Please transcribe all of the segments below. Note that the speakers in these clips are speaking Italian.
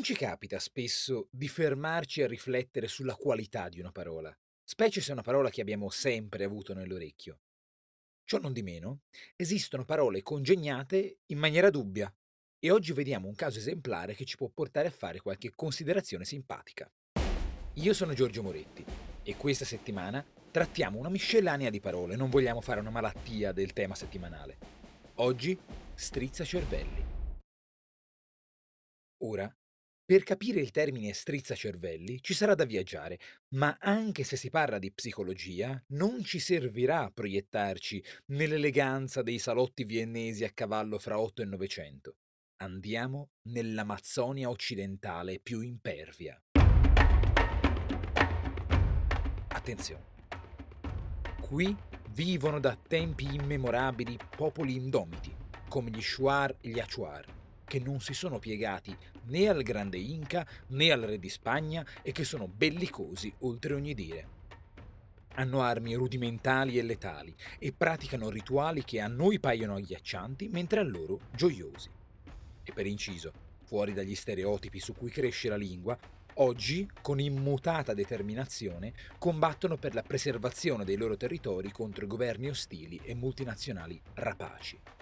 Non ci capita spesso di fermarci a riflettere sulla qualità di una parola, specie se è una parola che abbiamo sempre avuto nell'orecchio. Ciò non di meno, esistono parole congegnate in maniera dubbia e oggi vediamo un caso esemplare che ci può portare a fare qualche considerazione simpatica. Io sono Giorgio Moretti e questa settimana trattiamo una miscellanea di parole, non vogliamo fare una malattia del tema settimanale. Oggi strizza cervelli. Ora per capire il termine strizza cervelli ci sarà da viaggiare, ma anche se si parla di psicologia, non ci servirà proiettarci nell'eleganza dei salotti viennesi a cavallo fra 8 e 900. Andiamo nell'Amazzonia occidentale più impervia. Attenzione. Qui vivono da tempi immemorabili popoli indomiti, come gli Shuar e gli Achuar che non si sono piegati né al grande Inca né al re di Spagna e che sono bellicosi oltre ogni dire. Hanno armi rudimentali e letali e praticano rituali che a noi paiono agghiaccianti mentre a loro gioiosi. E per inciso, fuori dagli stereotipi su cui cresce la lingua, oggi, con immutata determinazione, combattono per la preservazione dei loro territori contro governi ostili e multinazionali rapaci.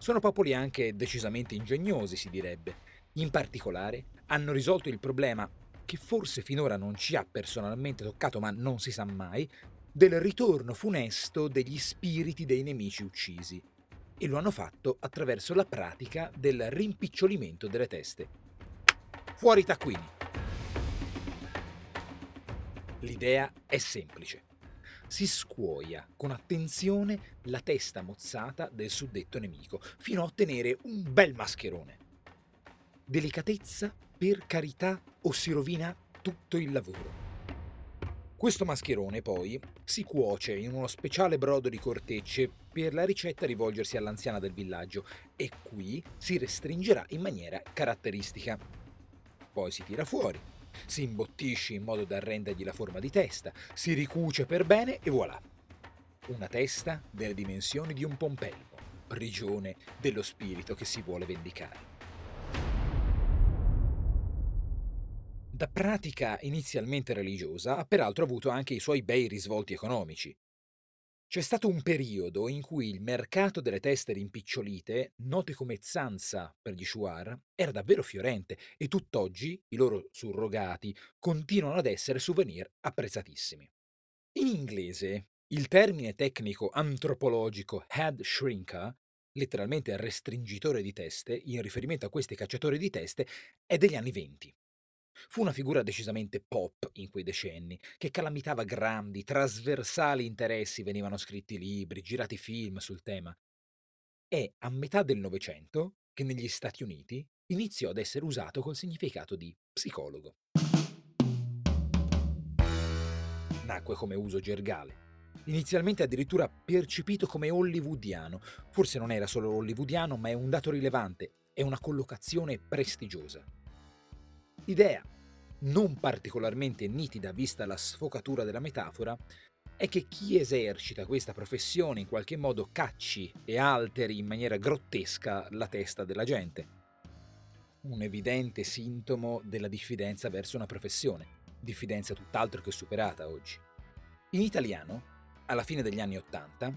Sono popoli anche decisamente ingegnosi, si direbbe. In particolare, hanno risolto il problema, che forse finora non ci ha personalmente toccato, ma non si sa mai, del ritorno funesto degli spiriti dei nemici uccisi. E lo hanno fatto attraverso la pratica del rimpicciolimento delle teste. Fuori taccuini! L'idea è semplice si scuoia con attenzione la testa mozzata del suddetto nemico, fino a ottenere un bel mascherone. Delicatezza, per carità, o si rovina tutto il lavoro. Questo mascherone poi si cuoce in uno speciale brodo di cortecce per la ricetta rivolgersi all'anziana del villaggio e qui si restringerà in maniera caratteristica. Poi si tira fuori, si imbottisce in modo da rendergli la forma di testa, si ricuce per bene e voilà. Una testa delle dimensioni di un pompelmo, prigione dello spirito che si vuole vendicare. Da pratica inizialmente religiosa ha peraltro avuto anche i suoi bei risvolti economici. C'è stato un periodo in cui il mercato delle teste rimpicciolite, note come zanza per gli shuar, era davvero fiorente e tutt'oggi i loro surrogati continuano ad essere souvenir apprezzatissimi. In inglese, il termine tecnico antropologico head shrinker, letteralmente restringitore di teste, in riferimento a questi cacciatori di teste, è degli anni venti. Fu una figura decisamente pop in quei decenni, che calamitava grandi, trasversali interessi, venivano scritti libri, girati film sul tema. È a metà del Novecento che negli Stati Uniti iniziò ad essere usato col significato di psicologo. Nacque come uso gergale, inizialmente addirittura percepito come hollywoodiano. Forse non era solo hollywoodiano, ma è un dato rilevante, è una collocazione prestigiosa. L'idea, non particolarmente nitida vista la sfocatura della metafora, è che chi esercita questa professione in qualche modo cacci e alteri in maniera grottesca la testa della gente. Un evidente sintomo della diffidenza verso una professione, diffidenza tutt'altro che superata oggi. In italiano, alla fine degli anni Ottanta,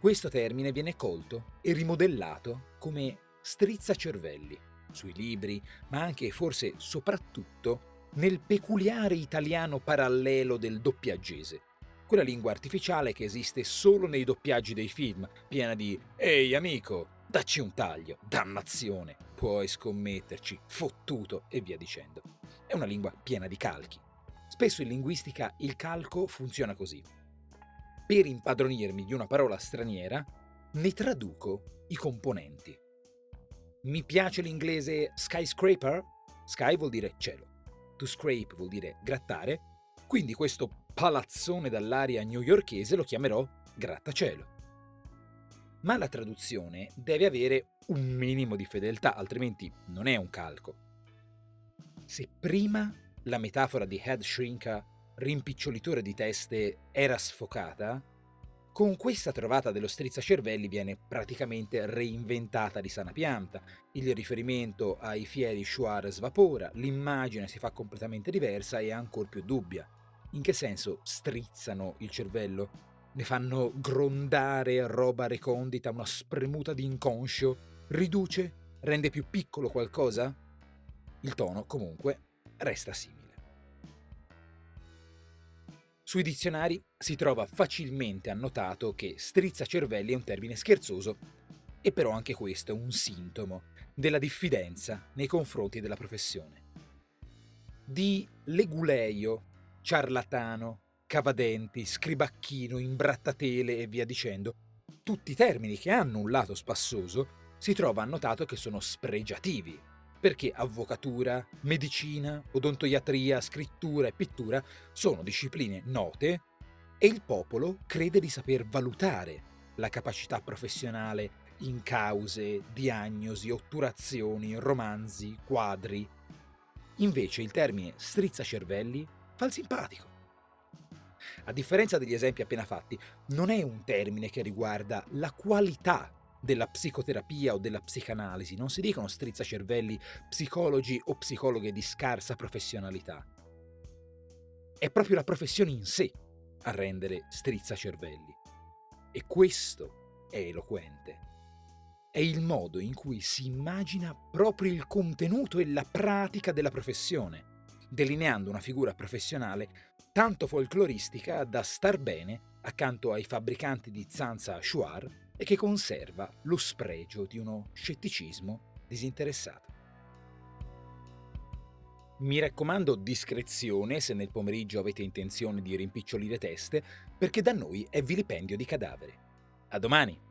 questo termine viene colto e rimodellato come strizza cervelli sui libri, ma anche e forse soprattutto nel peculiare italiano parallelo del doppiaggese, quella lingua artificiale che esiste solo nei doppiaggi dei film, piena di Ehi amico, dacci un taglio, dannazione, puoi scommetterci, fottuto e via dicendo. È una lingua piena di calchi. Spesso in linguistica il calco funziona così. per impadronirmi di una parola straniera, ne traduco i componenti. Mi piace l'inglese skyscraper? Sky vuol dire cielo. To scrape vuol dire grattare, quindi questo palazzone dall'aria newyorkese lo chiamerò grattacielo. Ma la traduzione deve avere un minimo di fedeltà, altrimenti non è un calco. Se prima la metafora di head shrinker, rimpicciolitore di teste, era sfocata, con questa trovata dello strizzacervelli viene praticamente reinventata di sana pianta. Il riferimento ai fieri Shuar svapora, l'immagine si fa completamente diversa e ancora più dubbia. In che senso strizzano il cervello? Ne fanno grondare roba recondita, una spremuta di inconscio? Riduce? Rende più piccolo qualcosa? Il tono, comunque, resta simile. Sui dizionari si trova facilmente annotato che strizza cervelli è un termine scherzoso, e però anche questo è un sintomo della diffidenza nei confronti della professione. Di leguleio, ciarlatano, cavadenti, scribacchino, imbrattatele e via dicendo, tutti termini che hanno un lato spassoso, si trova annotato che sono spregiativi, perché avvocatura, medicina, odontoiatria, scrittura e pittura sono discipline note e il popolo crede di saper valutare la capacità professionale in cause, diagnosi, otturazioni, romanzi, quadri. Invece il termine strizzacervelli fa il simpatico. A differenza degli esempi appena fatti, non è un termine che riguarda la qualità della psicoterapia o della psicanalisi, non si dicono strizzacervelli psicologi o psicologhe di scarsa professionalità. È proprio la professione in sé a rendere strizzacervelli. E questo è eloquente. È il modo in cui si immagina proprio il contenuto e la pratica della professione, delineando una figura professionale tanto folcloristica da star bene accanto ai fabbricanti di zanza Shuar e che conserva lo spregio di uno scetticismo disinteressato. Mi raccomando discrezione se nel pomeriggio avete intenzione di rimpicciolire teste, perché da noi è vilipendio di cadavere. A domani!